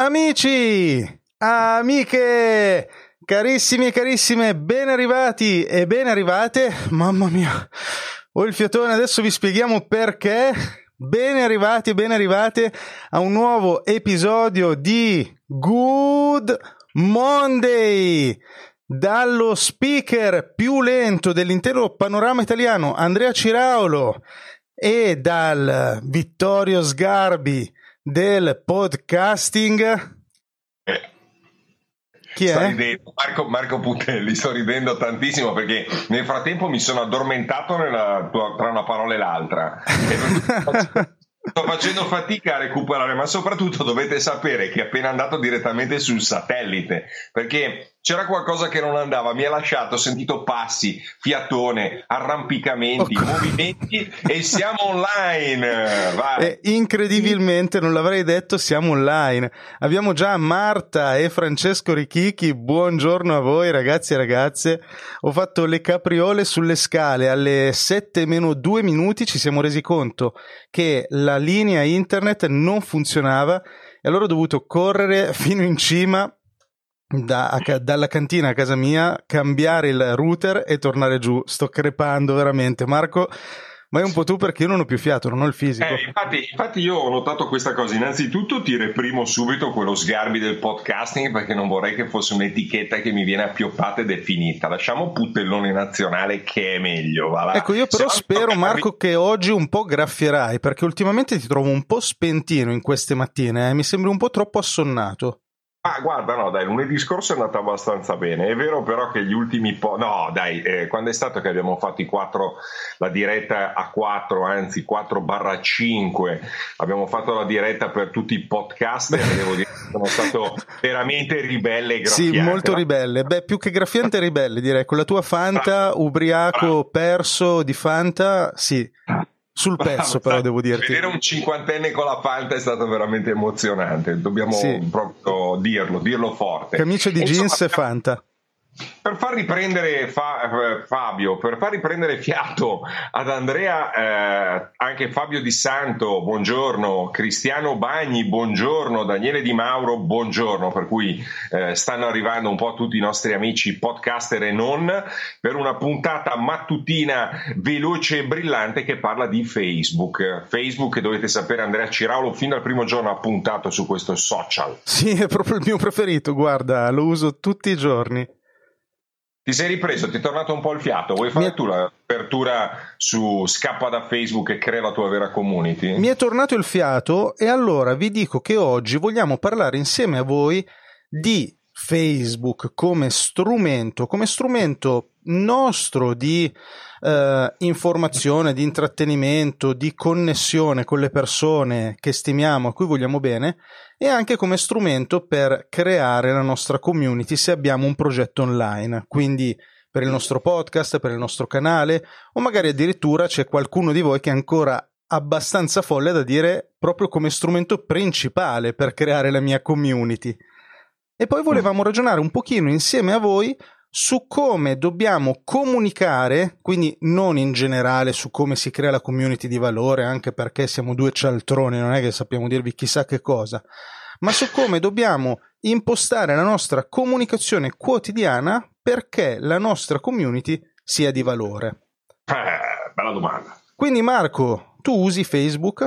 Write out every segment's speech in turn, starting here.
Amici, amiche, carissimi e carissime, ben arrivati e ben arrivate. Mamma mia, ho il fiatone, adesso vi spieghiamo perché. Ben arrivati e ben arrivate a un nuovo episodio di Good Monday. Dallo speaker più lento dell'intero panorama italiano, Andrea Ciraulo, e dal Vittorio Sgarbi del podcasting. Chi è? Ridendo. Marco, Marco Putelli, sto ridendo tantissimo perché nel frattempo mi sono addormentato nella, tra una parola e l'altra. Sto facendo fatica a recuperare, ma soprattutto dovete sapere che è appena andato direttamente sul satellite perché c'era qualcosa che non andava. Mi ha lasciato, ho sentito passi, fiatone, arrampicamenti, oh, movimenti e siamo online. Vai. E incredibilmente, non l'avrei detto, siamo online. Abbiamo già Marta e Francesco Richichi. Buongiorno a voi, ragazzi e ragazze. Ho fatto le capriole sulle scale alle 7 meno 2 minuti. Ci siamo resi conto che la linea internet non funzionava e allora ho dovuto correre fino in cima da, a, dalla cantina a casa mia, cambiare il router e tornare giù. Sto crepando veramente. Marco, ma è un po' tu perché io non ho più fiato, non ho il fisico. Eh, infatti, infatti, io ho notato questa cosa. Innanzitutto ti reprimo subito quello sgarbi del podcasting perché non vorrei che fosse un'etichetta che mi viene appioppata ed è finita. Lasciamo puttellone nazionale che è meglio. Va ecco, io però spero, Marco, che oggi un po' graffierai perché ultimamente ti trovo un po' spentino in queste mattine. Eh? Mi sembri un po' troppo assonnato. Ah, guarda, no, dai, lunedì scorso è andata abbastanza bene. È vero però che gli ultimi po'. No, dai, eh, quando è stato che abbiamo fatto i 4, la diretta a 4, anzi 4 barra 5, abbiamo fatto la diretta per tutti i podcaster. devo dire che sono stato veramente ribelle e graffiante. Sì, molto ribelle. Beh, più che graffiante, ribelle, direi. Con la tua Fanta, ubriaco, perso di Fanta, sì. Sul pezzo, però, devo dirti. Vedere un cinquantenne con la Fanta è stato veramente emozionante. Dobbiamo sì. proprio dirlo, dirlo forte. Camicia di jeans e Fanta. Per far riprendere Fa- eh, Fabio, per far riprendere fiato ad Andrea, eh, anche Fabio Di Santo, buongiorno, Cristiano Bagni, buongiorno, Daniele Di Mauro, buongiorno, per cui eh, stanno arrivando un po' tutti i nostri amici podcaster e non, per una puntata mattutina veloce e brillante che parla di Facebook. Facebook, dovete sapere, Andrea Ciraulo fin dal primo giorno ha puntato su questo social. Sì, è proprio il mio preferito, guarda, lo uso tutti i giorni. Ti sei ripreso, ti è tornato un po' il fiato. Vuoi fare tu l'apertura su scappa da Facebook e crea la tua vera community? Mi è tornato il fiato e allora vi dico che oggi vogliamo parlare insieme a voi di Facebook come strumento, come strumento nostro di eh, informazione, di intrattenimento, di connessione con le persone che stimiamo, a cui vogliamo bene, e anche come strumento per creare la nostra community se abbiamo un progetto online. Quindi per il nostro podcast, per il nostro canale, o magari addirittura c'è qualcuno di voi che è ancora abbastanza folle da dire proprio come strumento principale per creare la mia community. E poi volevamo ragionare un pochino insieme a voi su come dobbiamo comunicare, quindi non in generale su come si crea la community di valore, anche perché siamo due cialtroni, non è che sappiamo dirvi chissà che cosa, ma su come dobbiamo impostare la nostra comunicazione quotidiana perché la nostra community sia di valore. Eh, bella domanda. Quindi Marco, tu usi Facebook?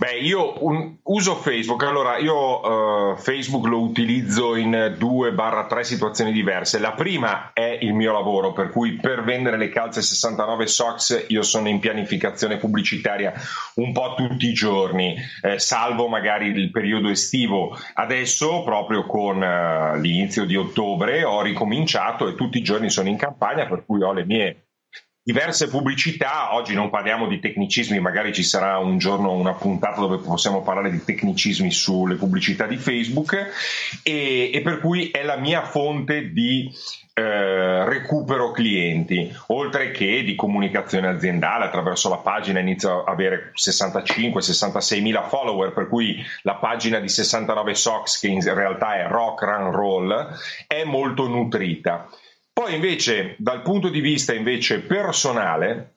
Beh, io un, uso Facebook, allora io uh, Facebook lo utilizzo in 2-3 situazioni diverse. La prima è il mio lavoro, per cui per vendere le calze 69 Sox io sono in pianificazione pubblicitaria un po' tutti i giorni, eh, salvo magari il periodo estivo. Adesso, proprio con uh, l'inizio di ottobre, ho ricominciato e tutti i giorni sono in campagna, per cui ho le mie diverse pubblicità, oggi non parliamo di tecnicismi, magari ci sarà un giorno una puntata dove possiamo parlare di tecnicismi sulle pubblicità di Facebook. E, e per cui è la mila fonte di eh, recupero clienti, oltre che di comunicazione aziendale attraverso la pagina inizio a avere 65-66 mila follower, per cui la pagina di 69 Sox, che in realtà è Rock Run Roll, è molto nutrita. Poi invece dal punto di vista invece personale,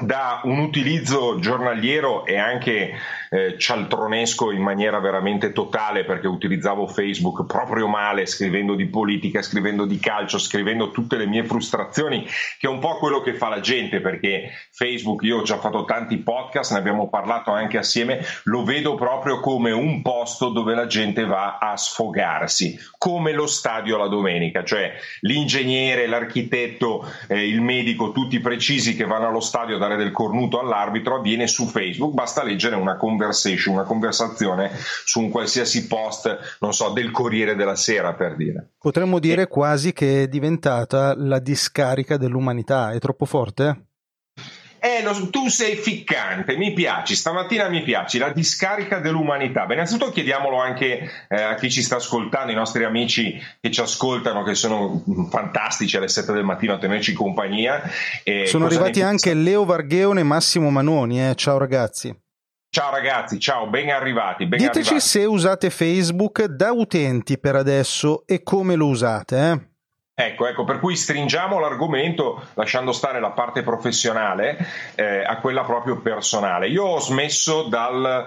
da un utilizzo giornaliero e anche eh, cialtronesco in maniera veramente totale perché utilizzavo Facebook proprio male scrivendo di politica, scrivendo di calcio, scrivendo tutte le mie frustrazioni che è un po' quello che fa la gente perché Facebook io ho già fatto tanti podcast, ne abbiamo parlato anche assieme, lo vedo proprio come un posto dove la gente va a sfogarsi, come lo stadio la domenica, cioè l'ingegnere, l'architetto, eh, il medico, tutti precisi che vanno allo stadio dare del cornuto all'arbitro avviene su Facebook, basta leggere una conversation, una conversazione su un qualsiasi post, non so, del Corriere della Sera per dire. Potremmo dire quasi che è diventata la discarica dell'umanità, è troppo forte? Eh, lo, tu sei ficcante, mi piaci, stamattina mi piaci, la discarica dell'umanità. Beh, innanzitutto chiediamolo anche eh, a chi ci sta ascoltando, i nostri amici che ci ascoltano, che sono fantastici alle 7 del mattino a tenerci compagnia. Eh, sono arrivati anche Leo Vargheone e Massimo Manoni, eh. ciao ragazzi. Ciao ragazzi, ciao, ben arrivati. Ben Diteci arrivati. se usate Facebook da utenti per adesso e come lo usate. Eh? Ecco, ecco, per cui stringiamo l'argomento lasciando stare la parte professionale eh, a quella proprio personale. Io ho smesso dal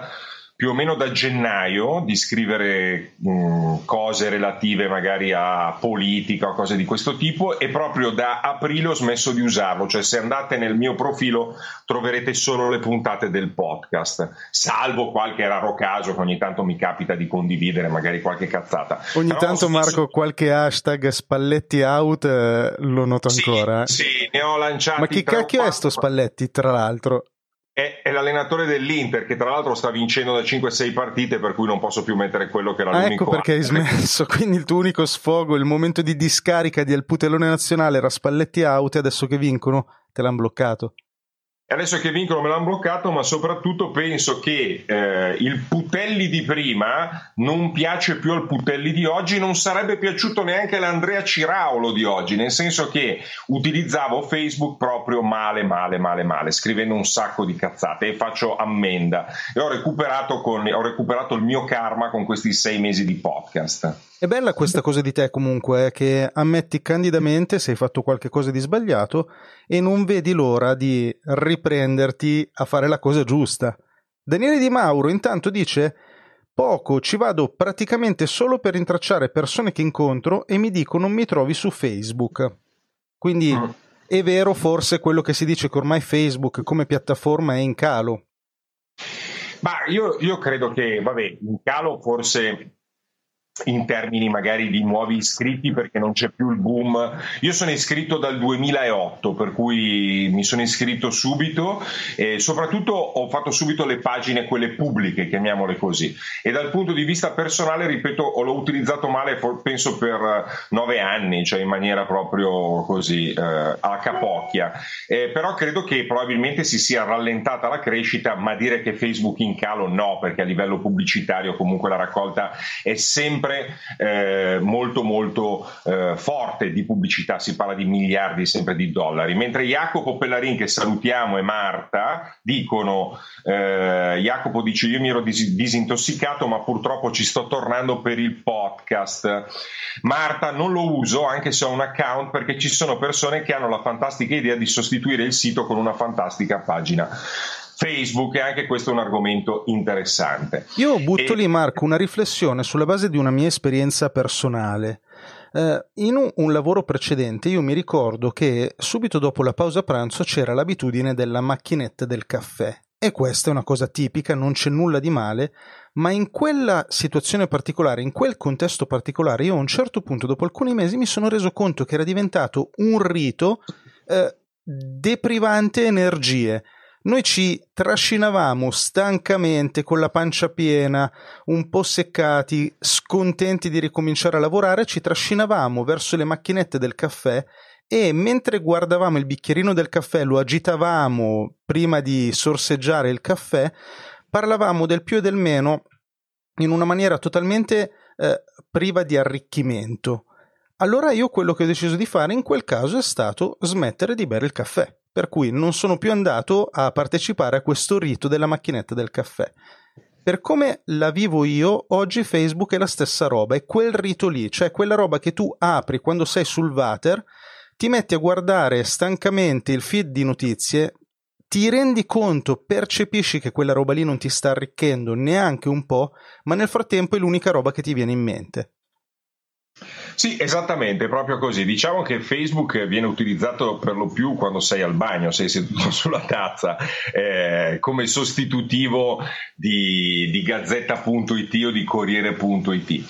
più o meno da gennaio di scrivere mh, cose relative magari a politica o cose di questo tipo e proprio da aprile ho smesso di usarlo, cioè se andate nel mio profilo troverete solo le puntate del podcast, salvo qualche raro caso che ogni tanto mi capita di condividere magari qualche cazzata. Ogni Però tanto. Marco qualche hashtag Spalletti out eh, lo noto ancora. Sì, eh. sì, ne ho lanciati. Ma che cacchio è sto Spalletti tra l'altro? È, è, l'allenatore dell'Inter che tra l'altro sta vincendo da 5-6 partite per cui non posso più mettere quello che era ah, l'unico ecco perché hai smesso. Quindi il tuo unico sfogo il momento di discarica di al putellone nazionale era Spalletti out e adesso che vincono te l'hanno bloccato e adesso che vincono me l'hanno bloccato, ma soprattutto penso che eh, il Putelli di prima non piace più al Putelli di oggi, non sarebbe piaciuto neanche all'Andrea Ciraulo di oggi, nel senso che utilizzavo Facebook proprio male, male, male, male, scrivendo un sacco di cazzate e faccio ammenda. E ho recuperato, con, ho recuperato il mio karma con questi sei mesi di podcast. È bella questa cosa di te comunque, eh, che ammetti candidamente se hai fatto qualche cosa di sbagliato e non vedi l'ora di riprenderti a fare la cosa giusta. Daniele Di Mauro intanto dice poco, ci vado praticamente solo per intracciare persone che incontro e mi dicono mi trovi su Facebook. Quindi mm. è vero forse quello che si dice che ormai Facebook come piattaforma è in calo. Ma io, io credo che, vabbè, in calo forse in termini magari di nuovi iscritti perché non c'è più il boom. Io sono iscritto dal 2008, per cui mi sono iscritto subito e soprattutto ho fatto subito le pagine, quelle pubbliche, chiamiamole così. E dal punto di vista personale, ripeto, l'ho utilizzato male, penso per nove anni, cioè in maniera proprio così eh, a capocchia. Eh, però credo che probabilmente si sia rallentata la crescita, ma dire che Facebook in calo no, perché a livello pubblicitario comunque la raccolta è sempre sempre eh, molto molto eh, forte di pubblicità, si parla di miliardi sempre di dollari, mentre Jacopo Pellarin che salutiamo e Marta dicono, eh, Jacopo dice io mi ero dis- disintossicato ma purtroppo ci sto tornando per il podcast, Marta non lo uso anche se ho un account perché ci sono persone che hanno la fantastica idea di sostituire il sito con una fantastica pagina. Facebook e anche questo è un argomento interessante. Io butto e... lì Marco una riflessione sulla base di una mia esperienza personale. Uh, in un, un, lavoro precedente io mi ricordo che subito dopo la pausa pranzo c'era l'abitudine della macchinetta del caffè e questa è una cosa tipica, non c'è nulla di male, ma in quella situazione particolare, in quel contesto particolare, io a un certo punto, dopo alcuni mesi, mi sono reso conto che era diventato un rito eh, deprivante energie. Noi ci trascinavamo stancamente, con la pancia piena, un po' seccati, scontenti di ricominciare a lavorare, ci trascinavamo verso le macchinette del caffè e mentre guardavamo il bicchierino del caffè, lo agitavamo prima di sorseggiare il caffè, parlavamo del più e del meno in una maniera totalmente eh, priva di arricchimento. Allora io quello che ho deciso di fare in quel caso è stato smettere di bere il caffè, per cui non sono più andato a partecipare a questo rito della macchinetta del caffè. Per come la vivo io, oggi Facebook è la stessa roba, è quel rito lì, cioè quella roba che tu apri quando sei sul water ti metti a guardare stancamente il feed di notizie, ti rendi conto, percepisci che quella roba lì non ti sta arricchendo neanche un po', ma nel frattempo è l'unica roba che ti viene in mente. Sì, esattamente, proprio così. Diciamo che Facebook viene utilizzato per lo più quando sei al bagno, sei seduto sulla tazza, eh, come sostitutivo di, di Gazzetta.it o di Corriere.it.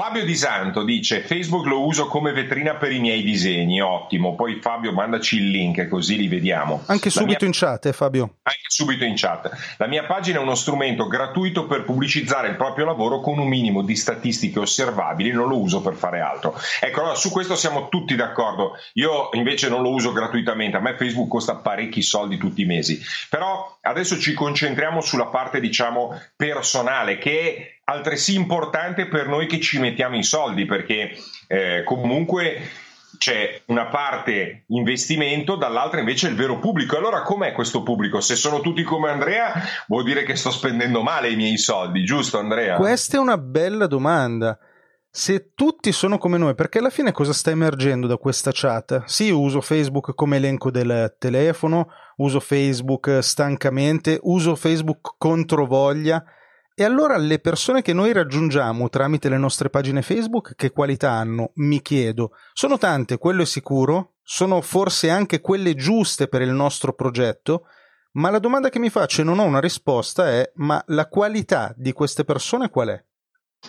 Fabio Di Santo dice Facebook lo uso come vetrina per i miei disegni, ottimo. Poi Fabio mandaci il link così li vediamo. Anche La subito mia... in chat, eh, Fabio. Anche subito in chat. La mia pagina è uno strumento gratuito per pubblicizzare il proprio lavoro con un minimo di statistiche osservabili, non lo uso per fare altro. Ecco, allora, su questo siamo tutti d'accordo. Io invece non lo uso gratuitamente, a me Facebook costa parecchi soldi tutti i mesi. Però adesso ci concentriamo sulla parte, diciamo, personale, che è altresì importante per noi che ci mettiamo i soldi, perché eh, comunque c'è una parte investimento, dall'altra invece il vero pubblico. Allora com'è questo pubblico? Se sono tutti come Andrea, vuol dire che sto spendendo male i miei soldi, giusto Andrea? Questa è una bella domanda se tutti sono come noi, perché alla fine cosa sta emergendo da questa chat? Sì, uso Facebook come elenco del telefono, uso Facebook stancamente, uso Facebook contro voglia. E allora le persone che noi raggiungiamo tramite le nostre pagine Facebook che qualità hanno? Mi chiedo. Sono tante, quello è sicuro, sono forse anche quelle giuste per il nostro progetto, ma la domanda che mi faccio e non ho una risposta è ma la qualità di queste persone qual è?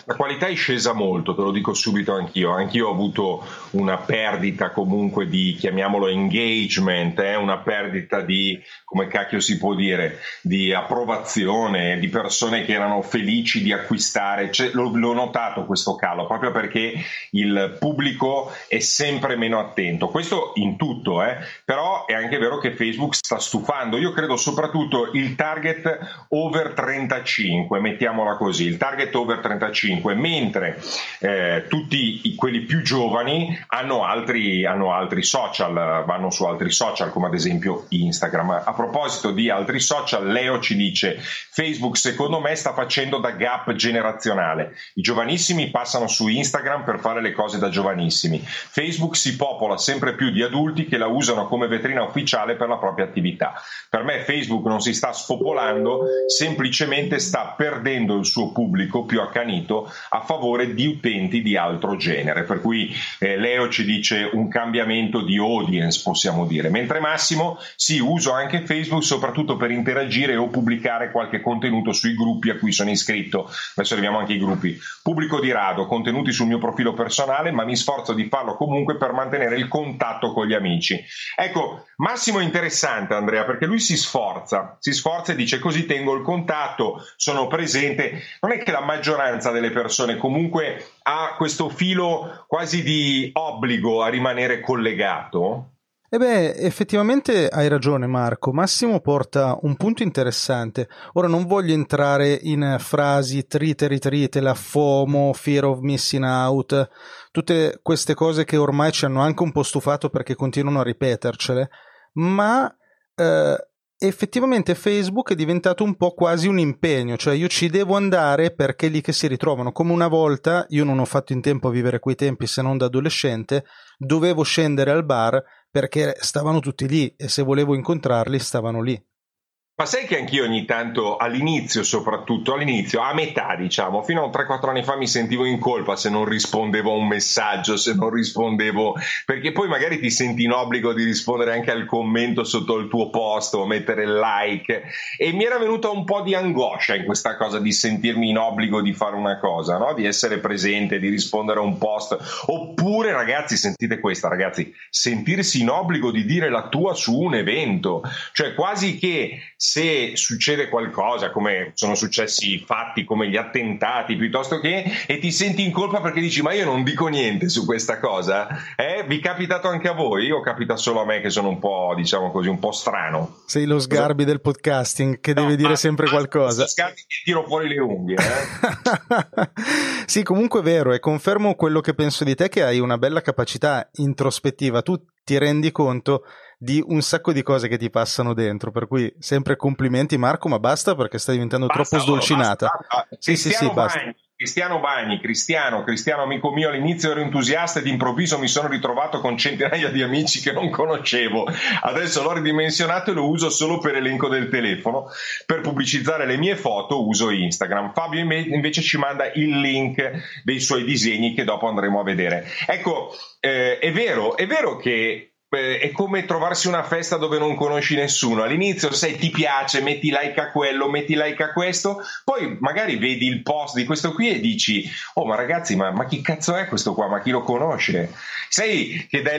La qualità è scesa molto, te lo dico subito anch'io. Anch'io ho avuto una perdita comunque di, chiamiamolo engagement, eh? una perdita di, come cacchio si può dire, di approvazione, di persone che erano felici di acquistare. Cioè, l'ho, l'ho notato questo calo, proprio perché il pubblico è sempre meno attento. Questo in tutto, eh? però è anche vero che Facebook sta stufando. Io credo soprattutto il target over 35, mettiamola così, il target over 35 5, mentre eh, tutti quelli più giovani hanno altri, hanno altri social, vanno su altri social come ad esempio Instagram. A proposito di altri social, Leo ci dice Facebook secondo me sta facendo da gap generazionale. I giovanissimi passano su Instagram per fare le cose da giovanissimi. Facebook si popola sempre più di adulti che la usano come vetrina ufficiale per la propria attività. Per me Facebook non si sta spopolando, semplicemente sta perdendo il suo pubblico più accanito movimento a favore di utenti di altro genere, per cui eh, Leo ci dice un cambiamento di audience, possiamo dire, mentre Massimo sì, uso anche Facebook soprattutto per interagire o pubblicare qualche contenuto sui gruppi a cui sono iscritto, adesso arriviamo anche ai gruppi, pubblico di rado, contenuti sul mio profilo personale, ma mi sforzo di farlo comunque per mantenere il contatto con gli amici. Ecco, Massimo è interessante Andrea perché lui si sforza, si sforza e dice così tengo il contatto, sono presente, non è che la maggioranza delle persone comunque ha questo filo quasi di obbligo a rimanere collegato? E beh, effettivamente hai ragione Marco, Massimo porta un punto interessante. Ora non voglio entrare in frasi trite ritrite, la FOMO, fear of missing out, tutte queste cose che ormai ci hanno anche un po' stufato perché continuano a ripetercele, ma eh, effettivamente Facebook è diventato un po' quasi un impegno, cioè io ci devo andare perché lì che si ritrovano. Come una volta, io non ho fatto in tempo a vivere quei tempi se non da adolescente, dovevo scendere al bar perché stavano tutti lì e se volevo incontrarli stavano lì. Ma sai che anch'io ogni tanto, all'inizio soprattutto, all'inizio, a metà diciamo, fino a 3-4 anni fa mi sentivo in colpa se non rispondevo a un messaggio, se non rispondevo, perché poi magari ti senti in obbligo di rispondere anche al commento sotto il tuo post o mettere il like. E mi era venuta un po' di angoscia in questa cosa di sentirmi in obbligo di fare una cosa, no? di essere presente, di rispondere a un post, oppure ragazzi, sentite questa ragazzi, sentirsi in obbligo di dire la tua su un evento, cioè quasi che se succede qualcosa, come sono successi fatti come gli attentati piuttosto che, e ti senti in colpa perché dici ma io non dico niente su questa cosa, eh? vi è capitato anche a voi o capita solo a me che sono un po', diciamo così, un po' strano? Sei lo sgarbi del podcasting che no, deve dire sempre qualcosa. Sgarbi che tiro fuori le unghie. Eh? sì, comunque è vero e confermo quello che penso di te che hai una bella capacità introspettiva. Tu ti rendi conto di un sacco di cose che ti passano dentro. Per cui sempre complimenti, Marco, ma basta perché stai diventando basta, troppo sdolcinata. Basta, basta. Sì, sì, sì, basta. Cristiano Bagni, Cristiano, Cristiano amico mio, all'inizio ero entusiasta e d'improvviso mi sono ritrovato con centinaia di amici che non conoscevo. Adesso l'ho ridimensionato e lo uso solo per elenco del telefono. Per pubblicizzare le mie foto uso Instagram. Fabio invece ci manda il link dei suoi disegni che dopo andremo a vedere. Ecco, eh, è vero, è vero che è come trovarsi una festa dove non conosci nessuno. All'inizio sei ti piace, metti like a quello, metti like a questo, poi magari vedi il post di questo qui e dici: Oh, ma ragazzi, ma, ma chi cazzo è questo qua? Ma chi lo conosce? Sai che dai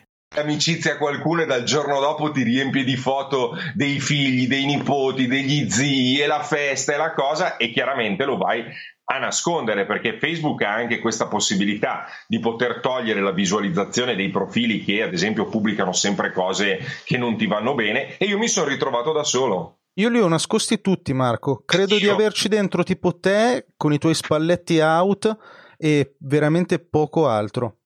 Amicizia a qualcuno e dal giorno dopo ti riempi di foto dei figli, dei nipoti, degli zii e la festa e la cosa e chiaramente lo vai a nascondere perché Facebook ha anche questa possibilità di poter togliere la visualizzazione dei profili che ad esempio pubblicano sempre cose che non ti vanno bene e io mi sono ritrovato da solo. Io li ho nascosti tutti Marco, credo io. di averci dentro tipo te con i tuoi spalletti out e veramente poco altro.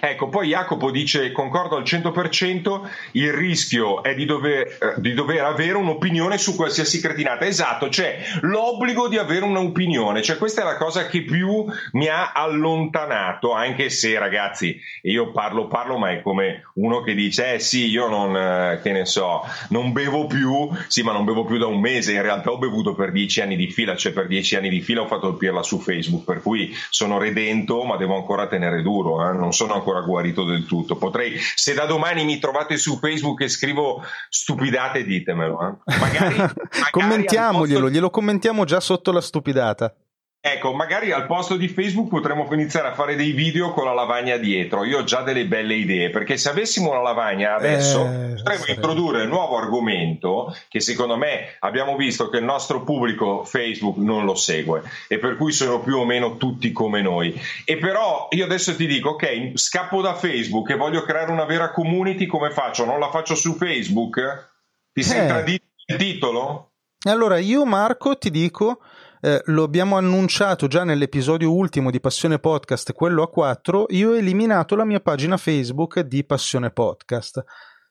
Ecco, poi Jacopo dice, concordo al 100%, il rischio è di dover, eh, di dover, avere un'opinione su qualsiasi cretinata. Esatto, c'è l'obbligo di avere un'opinione, cioè questa è la cosa che più mi ha allontanato, anche se ragazzi, io parlo, parlo, ma è come uno che dice, eh sì, io non, eh, che ne so, non bevo più, sì, ma non bevo più da un mese, in realtà ho bevuto per dieci anni di fila, cioè per dieci anni di fila ho fatto il pirla su Facebook, per cui sono redento, ma devo ancora tenere duro, eh? non sono sono ancora guarito del tutto. Potrei, se da domani mi trovate su Facebook e scrivo stupidate, ditemelo. Eh. Magari, magari Commentiamoglielo, posto... glielo commentiamo già sotto la stupidata. Ecco, magari al posto di Facebook potremmo iniziare a fare dei video con la lavagna dietro. Io ho già delle belle idee, perché se avessimo la lavagna adesso eh, potremmo introdurre un nuovo argomento che secondo me abbiamo visto che il nostro pubblico Facebook non lo segue e per cui sono più o meno tutti come noi. E però io adesso ti dico, ok, scappo da Facebook e voglio creare una vera community, come faccio? Non la faccio su Facebook? Ti sei eh. tradito il titolo? Allora io Marco ti dico eh, lo abbiamo annunciato già nell'episodio ultimo di Passione Podcast, quello a 4, io ho eliminato la mia pagina Facebook di Passione Podcast.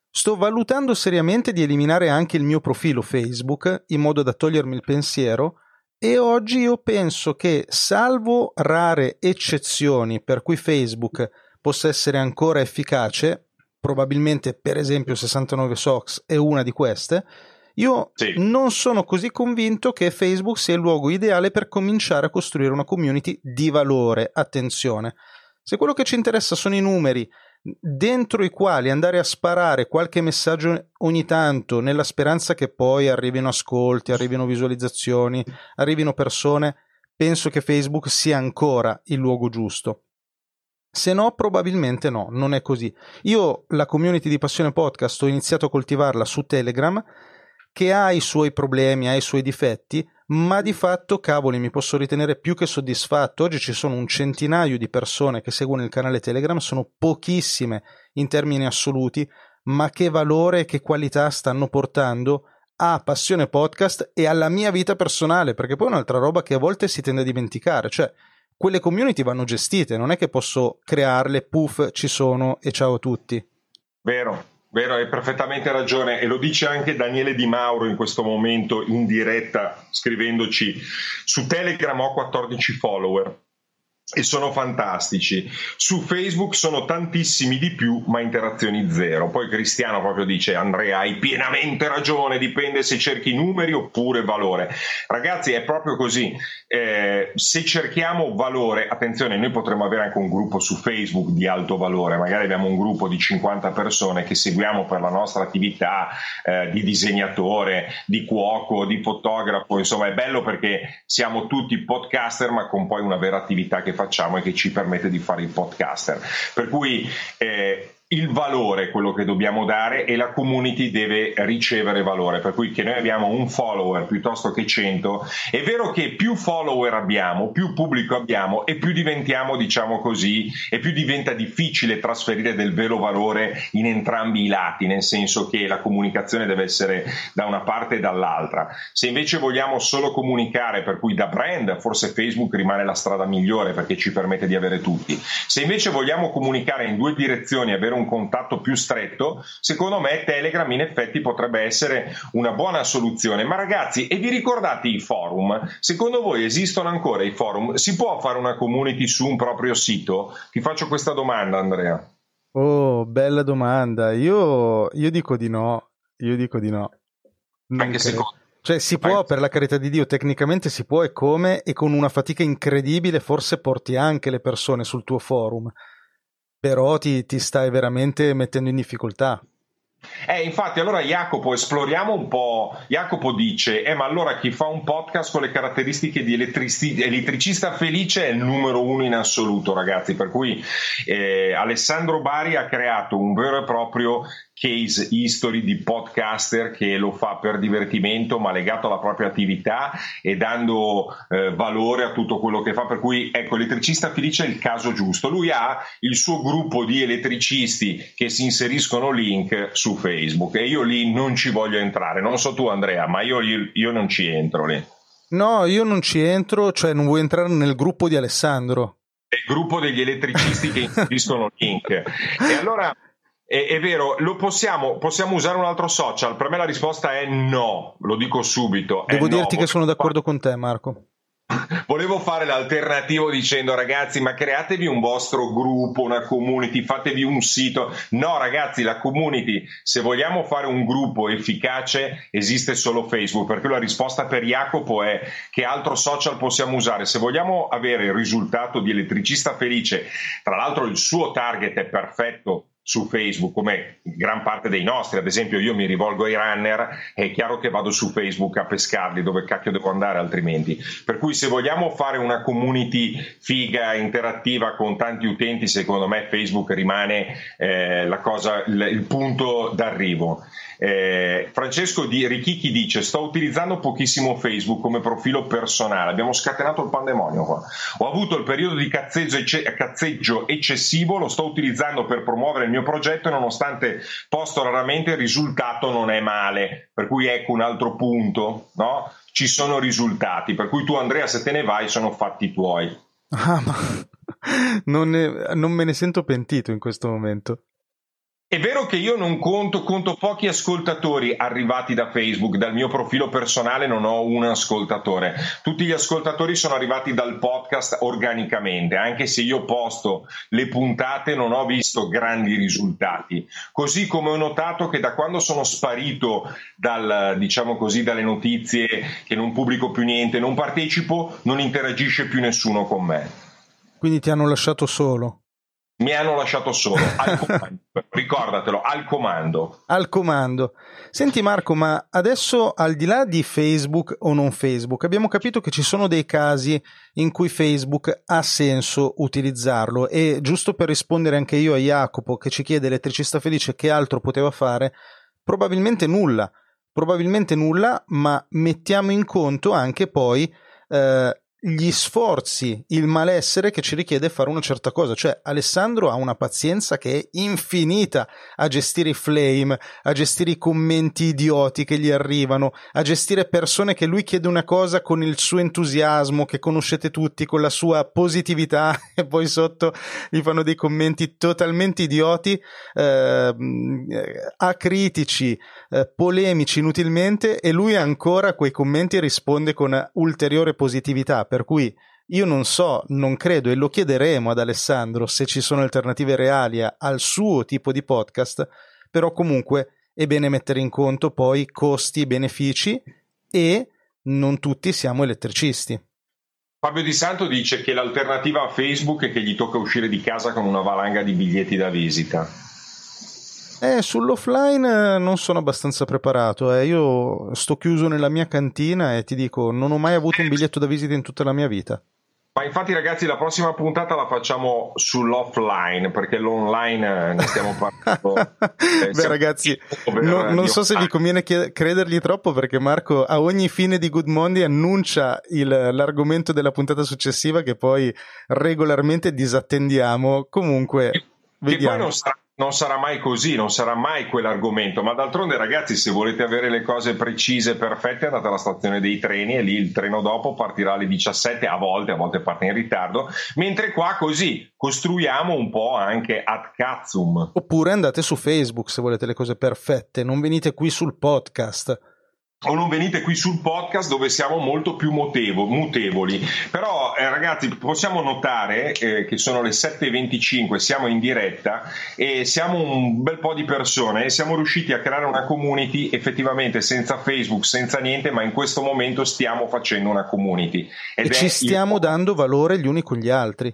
Sto valutando seriamente di eliminare anche il mio profilo Facebook in modo da togliermi il pensiero e oggi io penso che, salvo rare eccezioni per cui Facebook possa essere ancora efficace, probabilmente per esempio 69 Sox è una di queste, io sì. non sono così convinto che Facebook sia il luogo ideale per cominciare a costruire una community di valore. Attenzione, se quello che ci interessa sono i numeri, dentro i quali andare a sparare qualche messaggio ogni tanto nella speranza che poi arrivino ascolti, arrivino visualizzazioni, arrivino persone, penso che Facebook sia ancora il luogo giusto. Se no, probabilmente no, non è così. Io la community di Passione Podcast ho iniziato a coltivarla su Telegram, che ha i suoi problemi, ha i suoi difetti, ma di fatto, cavoli, mi posso ritenere più che soddisfatto. Oggi ci sono un centinaio di persone che seguono il canale Telegram, sono pochissime in termini assoluti, ma che valore e che qualità stanno portando a Passione Podcast e alla mia vita personale, perché poi è un'altra roba che a volte si tende a dimenticare, cioè quelle community vanno gestite, non è che posso crearle, puff, ci sono e ciao a tutti. Vero, vero, hai perfettamente ragione. E lo dice anche Daniele Di Mauro in questo momento in diretta scrivendoci su Telegram ho 14 follower e sono fantastici. Su Facebook sono tantissimi di più, ma interazioni zero. Poi Cristiano proprio dice: Andrea, hai pienamente ragione, dipende se cerchi numeri oppure valore. Ragazzi, è proprio così. Eh, se cerchiamo valore, attenzione, noi potremmo avere anche un gruppo su Facebook di alto valore, magari abbiamo un gruppo di 50 persone che seguiamo per la nostra attività eh, di disegnatore, di cuoco, di fotografo, insomma, è bello perché siamo tutti podcaster, ma con poi una vera attività che facciamo e che ci permette di fare il podcaster. Per cui eh, il valore è quello che dobbiamo dare e la community deve ricevere valore, per cui che noi abbiamo un follower piuttosto che 100, è vero che più follower abbiamo, più pubblico abbiamo e più diventiamo, diciamo così, e più diventa difficile trasferire del vero valore in entrambi i lati, nel senso che la comunicazione deve essere da una parte e dall'altra. Se invece vogliamo solo comunicare, per cui da brand, forse Facebook rimane la strada migliore perché ci permette di avere tutti. Se invece vogliamo comunicare in due direzioni, avere un un contatto più stretto, secondo me Telegram in effetti potrebbe essere una buona soluzione. Ma ragazzi, e vi ricordate i forum? Secondo voi esistono ancora i forum? Si può fare una community su un proprio sito? Ti faccio questa domanda, Andrea. Oh, bella domanda. Io, io dico di no. Io dico di no. Non Anche secondo cioè si può, per la carità di Dio, tecnicamente si può e come, e con una fatica incredibile forse porti anche le persone sul tuo forum però ti, ti stai veramente mettendo in difficoltà. Eh, infatti, allora Jacopo, esploriamo un po'. Jacopo dice: Eh, ma allora chi fa un podcast con le caratteristiche di elettrici- elettricista felice è il numero uno in assoluto, ragazzi. Per cui eh, Alessandro Bari ha creato un vero e proprio case history di podcaster che lo fa per divertimento ma legato alla propria attività e dando eh, valore a tutto quello che fa. Per cui ecco elettricista felice è il caso giusto. Lui ha il suo gruppo di elettricisti che si inseriscono link su Facebook e io lì non ci voglio entrare. Non so tu Andrea ma io, io, io non ci entro lì. No io non ci entro cioè non vuoi entrare nel gruppo di Alessandro? È il gruppo degli elettricisti che inseriscono link. E allora è, è vero, lo possiamo, possiamo, usare un altro social? Per me la risposta è no, lo dico subito. Devo dirti no. che sono d'accordo con te, Marco. Volevo fare l'alternativo dicendo ragazzi ma createvi un vostro gruppo, una community, fatevi un sito. No ragazzi, la community, se vogliamo fare un gruppo efficace esiste solo Facebook, perché la risposta per Jacopo è che altro social possiamo usare. Se vogliamo avere il risultato di elettricista felice, tra l'altro il suo target è perfetto su Facebook, come gran parte dei nostri, ad esempio io mi rivolgo ai runner, è chiaro che vado su Facebook a pescarli, dove cacchio devo andare altrimenti. Per cui se vogliamo fare una community figa, interattiva con tanti utenti, secondo me Facebook rimane eh, cosa, il, il punto d'arrivo. Eh, Francesco di Richichi dice: Sto utilizzando pochissimo Facebook come profilo personale. Abbiamo scatenato il pandemonio qua. Ho avuto il periodo di cazzeggio, ecce- cazzeggio eccessivo, lo sto utilizzando per promuovere il mio progetto e nonostante posto raramente il risultato non è male. Per cui ecco un altro punto, no? Ci sono risultati. Per cui tu, Andrea, se te ne vai, sono fatti tuoi. Ah, ma non, ne, non me ne sento pentito in questo momento. È vero che io non conto, conto pochi ascoltatori arrivati da Facebook, dal mio profilo personale non ho un ascoltatore. Tutti gli ascoltatori sono arrivati dal podcast organicamente, anche se io posto le puntate non ho visto grandi risultati. Così come ho notato che da quando sono sparito dal, diciamo così, dalle notizie, che non pubblico più niente, non partecipo, non interagisce più nessuno con me. Quindi ti hanno lasciato solo? Mi hanno lasciato solo, al comando. ricordatelo, al comando. Al comando. Senti Marco, ma adesso al di là di Facebook o non Facebook, abbiamo capito che ci sono dei casi in cui Facebook ha senso utilizzarlo e giusto per rispondere anche io a Jacopo che ci chiede elettricista felice che altro poteva fare, probabilmente nulla, probabilmente nulla, ma mettiamo in conto anche poi eh, gli sforzi, il malessere che ci richiede fare una certa cosa. Cioè, Alessandro ha una pazienza che è infinita a gestire i flame, a gestire i commenti idioti che gli arrivano, a gestire persone che lui chiede una cosa con il suo entusiasmo, che conoscete tutti, con la sua positività, e poi sotto gli fanno dei commenti totalmente idioti, eh, acritici, eh, polemici inutilmente, e lui ancora a quei commenti risponde con ulteriore positività per cui io non so, non credo e lo chiederemo ad Alessandro se ci sono alternative reali al suo tipo di podcast, però comunque è bene mettere in conto poi costi e benefici e non tutti siamo elettricisti. Fabio Di Santo dice che l'alternativa a Facebook è che gli tocca uscire di casa con una valanga di biglietti da visita. Eh, sull'offline non sono abbastanza preparato. Eh. Io sto chiuso nella mia cantina e ti dico, non ho mai avuto un biglietto da visita in tutta la mia vita. Ma infatti, ragazzi, la prossima puntata la facciamo sull'offline perché l'online eh, ne stiamo parlando. Eh, Beh, ragazzi, no, non so se vi conviene credergli troppo perché Marco a ogni fine di Good Monday annuncia il, l'argomento della puntata successiva che poi regolarmente disattendiamo. Comunque, che vediamo. poi non sarà non sarà mai così, non sarà mai quell'argomento, ma d'altronde ragazzi se volete avere le cose precise, perfette, andate alla stazione dei treni e lì il treno dopo partirà alle 17, a volte, a volte parte in ritardo, mentre qua così costruiamo un po' anche ad cazzum. Oppure andate su Facebook se volete le cose perfette, non venite qui sul podcast o non venite qui sul podcast dove siamo molto più motevo, mutevoli. Però eh, ragazzi possiamo notare eh, che sono le 7.25, siamo in diretta e siamo un bel po' di persone e siamo riusciti a creare una community effettivamente senza Facebook, senza niente, ma in questo momento stiamo facendo una community. Ed e ci stiamo il... dando valore gli uni con gli altri.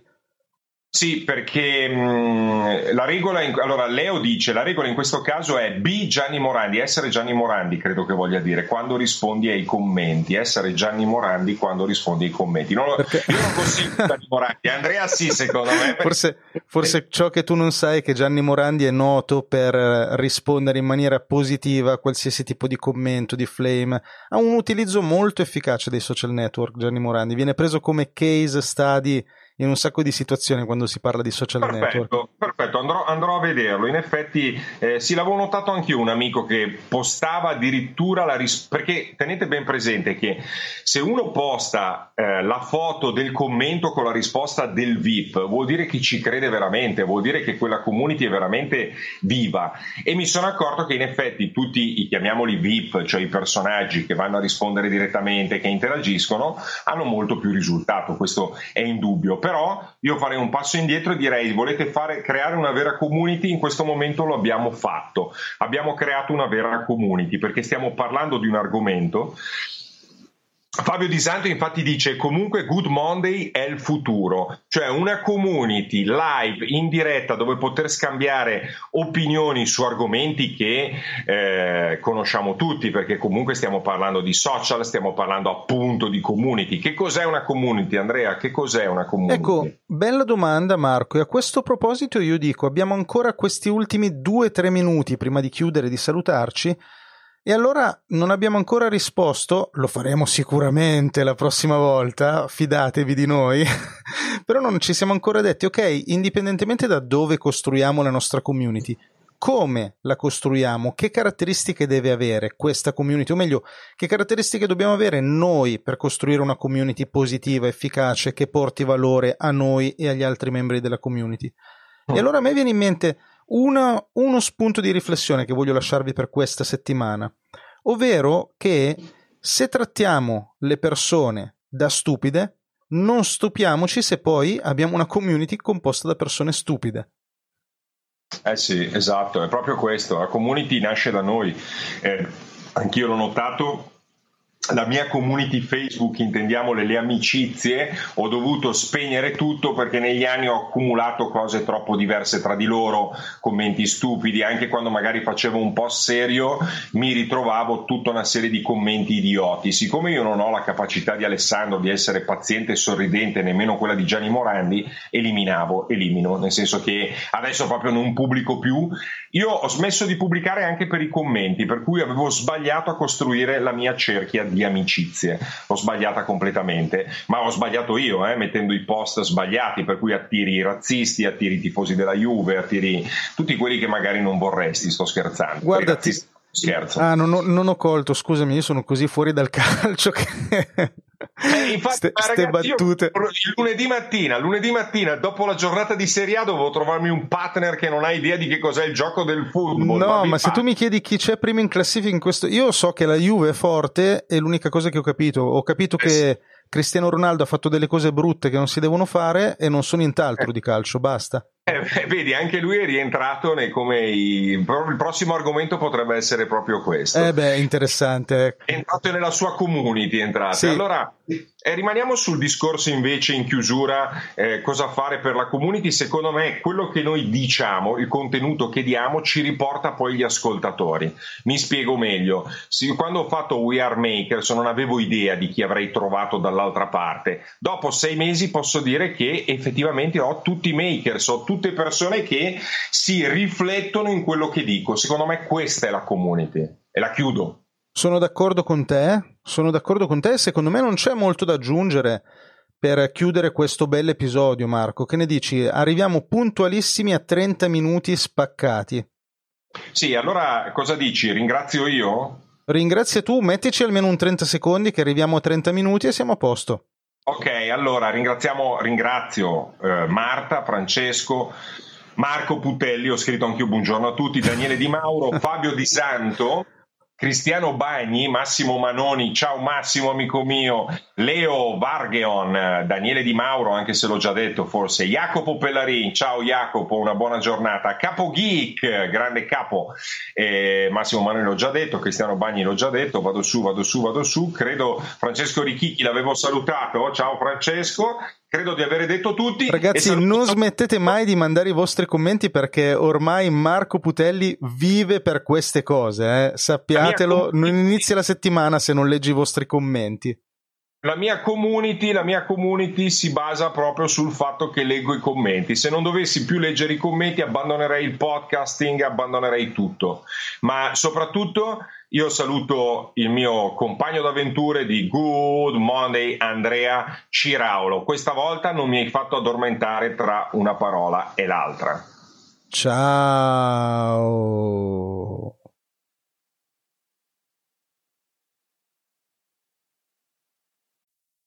Sì, perché mh, la regola, in, allora Leo dice, la regola in questo caso è B Gianni Morandi, essere Gianni Morandi credo che voglia dire, quando rispondi ai commenti, essere Gianni Morandi quando rispondi ai commenti. Non perché... Io non consiglio Gianni Morandi, Andrea sì secondo me. Forse, forse ciò che tu non sai è che Gianni Morandi è noto per rispondere in maniera positiva a qualsiasi tipo di commento, di flame, ha un utilizzo molto efficace dei social network Gianni Morandi, viene preso come case study in un sacco di situazioni quando si parla di social perfetto, network. Perfetto, andrò, andrò, a vederlo. In effetti, eh, sì, l'avevo notato anche io, un amico che postava addirittura la risposta. Perché tenete ben presente che se uno posta eh, la foto del commento con la risposta del VIP, vuol dire che ci crede veramente, vuol dire che quella community è veramente viva. E mi sono accorto che in effetti tutti i chiamiamoli VIP, cioè i personaggi che vanno a rispondere direttamente, che interagiscono, hanno molto più risultato. Questo è indubbio però io farei un passo indietro e direi volete fare, creare una vera community, in questo momento lo abbiamo fatto, abbiamo creato una vera community perché stiamo parlando di un argomento Fabio Di Santo infatti dice comunque Good Monday è il futuro, cioè una community live in diretta dove poter scambiare opinioni su argomenti che eh, conosciamo tutti perché comunque stiamo parlando di social, stiamo parlando appunto di community. Che cos'è una community Andrea? Che cos'è una community? Ecco, bella domanda Marco e a questo proposito io dico abbiamo ancora questi ultimi due o tre minuti prima di chiudere e di salutarci e allora non abbiamo ancora risposto, lo faremo sicuramente la prossima volta, fidatevi di noi, però non ci siamo ancora detti, ok, indipendentemente da dove costruiamo la nostra community, come la costruiamo, che caratteristiche deve avere questa community, o meglio, che caratteristiche dobbiamo avere noi per costruire una community positiva, efficace, che porti valore a noi e agli altri membri della community. E allora a me viene in mente una, uno spunto di riflessione che voglio lasciarvi per questa settimana, ovvero che se trattiamo le persone da stupide, non stupiamoci se poi abbiamo una community composta da persone stupide. Eh sì, esatto, è proprio questo, la community nasce da noi. Eh, anch'io l'ho notato la mia community Facebook, intendiamole le amicizie, ho dovuto spegnere tutto perché negli anni ho accumulato cose troppo diverse tra di loro, commenti stupidi, anche quando magari facevo un post serio mi ritrovavo tutta una serie di commenti idioti. Siccome io non ho la capacità di Alessandro di essere paziente e sorridente, nemmeno quella di Gianni Morandi, eliminavo, elimino, nel senso che adesso proprio non pubblico più. Io ho smesso di pubblicare anche per i commenti, per cui avevo sbagliato a costruire la mia cerchia amicizie. L'ho sbagliata completamente, ma ho sbagliato io, eh, mettendo i post sbagliati, per cui attiri i razzisti, attiri i tifosi della Juve, attiri tutti quelli che magari non vorresti, sto scherzando. Guarda, ti... Scherzo. Ah, non ho, non ho colto, scusami, io sono così fuori dal calcio che... Eh, infatti, ste, ste battute. il lunedì mattina, lunedì mattina, dopo la giornata di Serie A, dovevo trovarmi un partner che non ha idea di che cos'è il gioco del football. No, ma, ma se tu mi chiedi chi c'è prima in classifica in questo, io so che la Juve è forte, è l'unica cosa che ho capito. Ho capito eh, che Cristiano Ronaldo ha fatto delle cose brutte che non si devono fare e non so nient'altro eh. di calcio, basta. Eh, vedi, anche lui è rientrato nei, come i, il prossimo argomento potrebbe essere proprio questo. Eh beh, interessante. È entrato nella sua community, è entrato. Sì. Allora, eh, rimaniamo sul discorso invece in chiusura, eh, cosa fare per la community. Secondo me quello che noi diciamo, il contenuto che diamo ci riporta poi gli ascoltatori. Mi spiego meglio. Sì, quando ho fatto We Are Makers non avevo idea di chi avrei trovato dall'altra parte. Dopo sei mesi posso dire che effettivamente ho tutti i makers, ho tutte persone che si riflettono in quello che dico. Secondo me questa è la community. E la chiudo. Sono d'accordo con te, sono d'accordo con te, secondo me non c'è molto da aggiungere per chiudere questo bel episodio, Marco. Che ne dici? Arriviamo puntualissimi a 30 minuti spaccati. Sì, allora cosa dici? Ringrazio io? Ringrazia tu, mettici almeno un 30 secondi che arriviamo a 30 minuti e siamo a posto. Ok, allora ringraziamo, ringrazio eh, Marta, Francesco, Marco Putelli, ho scritto anch'io buongiorno a tutti, Daniele Di Mauro, Fabio Di Santo, Cristiano Bagni, Massimo Manoni, ciao Massimo amico mio, Leo Vargeon, Daniele Di Mauro, anche se l'ho già detto forse, Jacopo Pellarin, ciao Jacopo, una buona giornata, Capo Geek, grande capo, eh, Massimo Manoni l'ho già detto, Cristiano Bagni l'ho già detto, vado su, vado su, vado su, credo Francesco Richichi l'avevo salutato, ciao Francesco, credo di aver detto tutti. Ragazzi, saluto... non smettete mai di mandare i vostri commenti perché ormai Marco Putelli vive per queste cose. Eh? Sappiatelo, non inizia la settimana se non leggi i vostri commenti. La mia, community, la mia community si basa proprio sul fatto che leggo i commenti. Se non dovessi più leggere i commenti, abbandonerei il podcasting, abbandonerei tutto. Ma soprattutto io saluto il mio compagno d'avventure di Good Monday, Andrea Ciraulo. Questa volta non mi hai fatto addormentare tra una parola e l'altra. Ciao.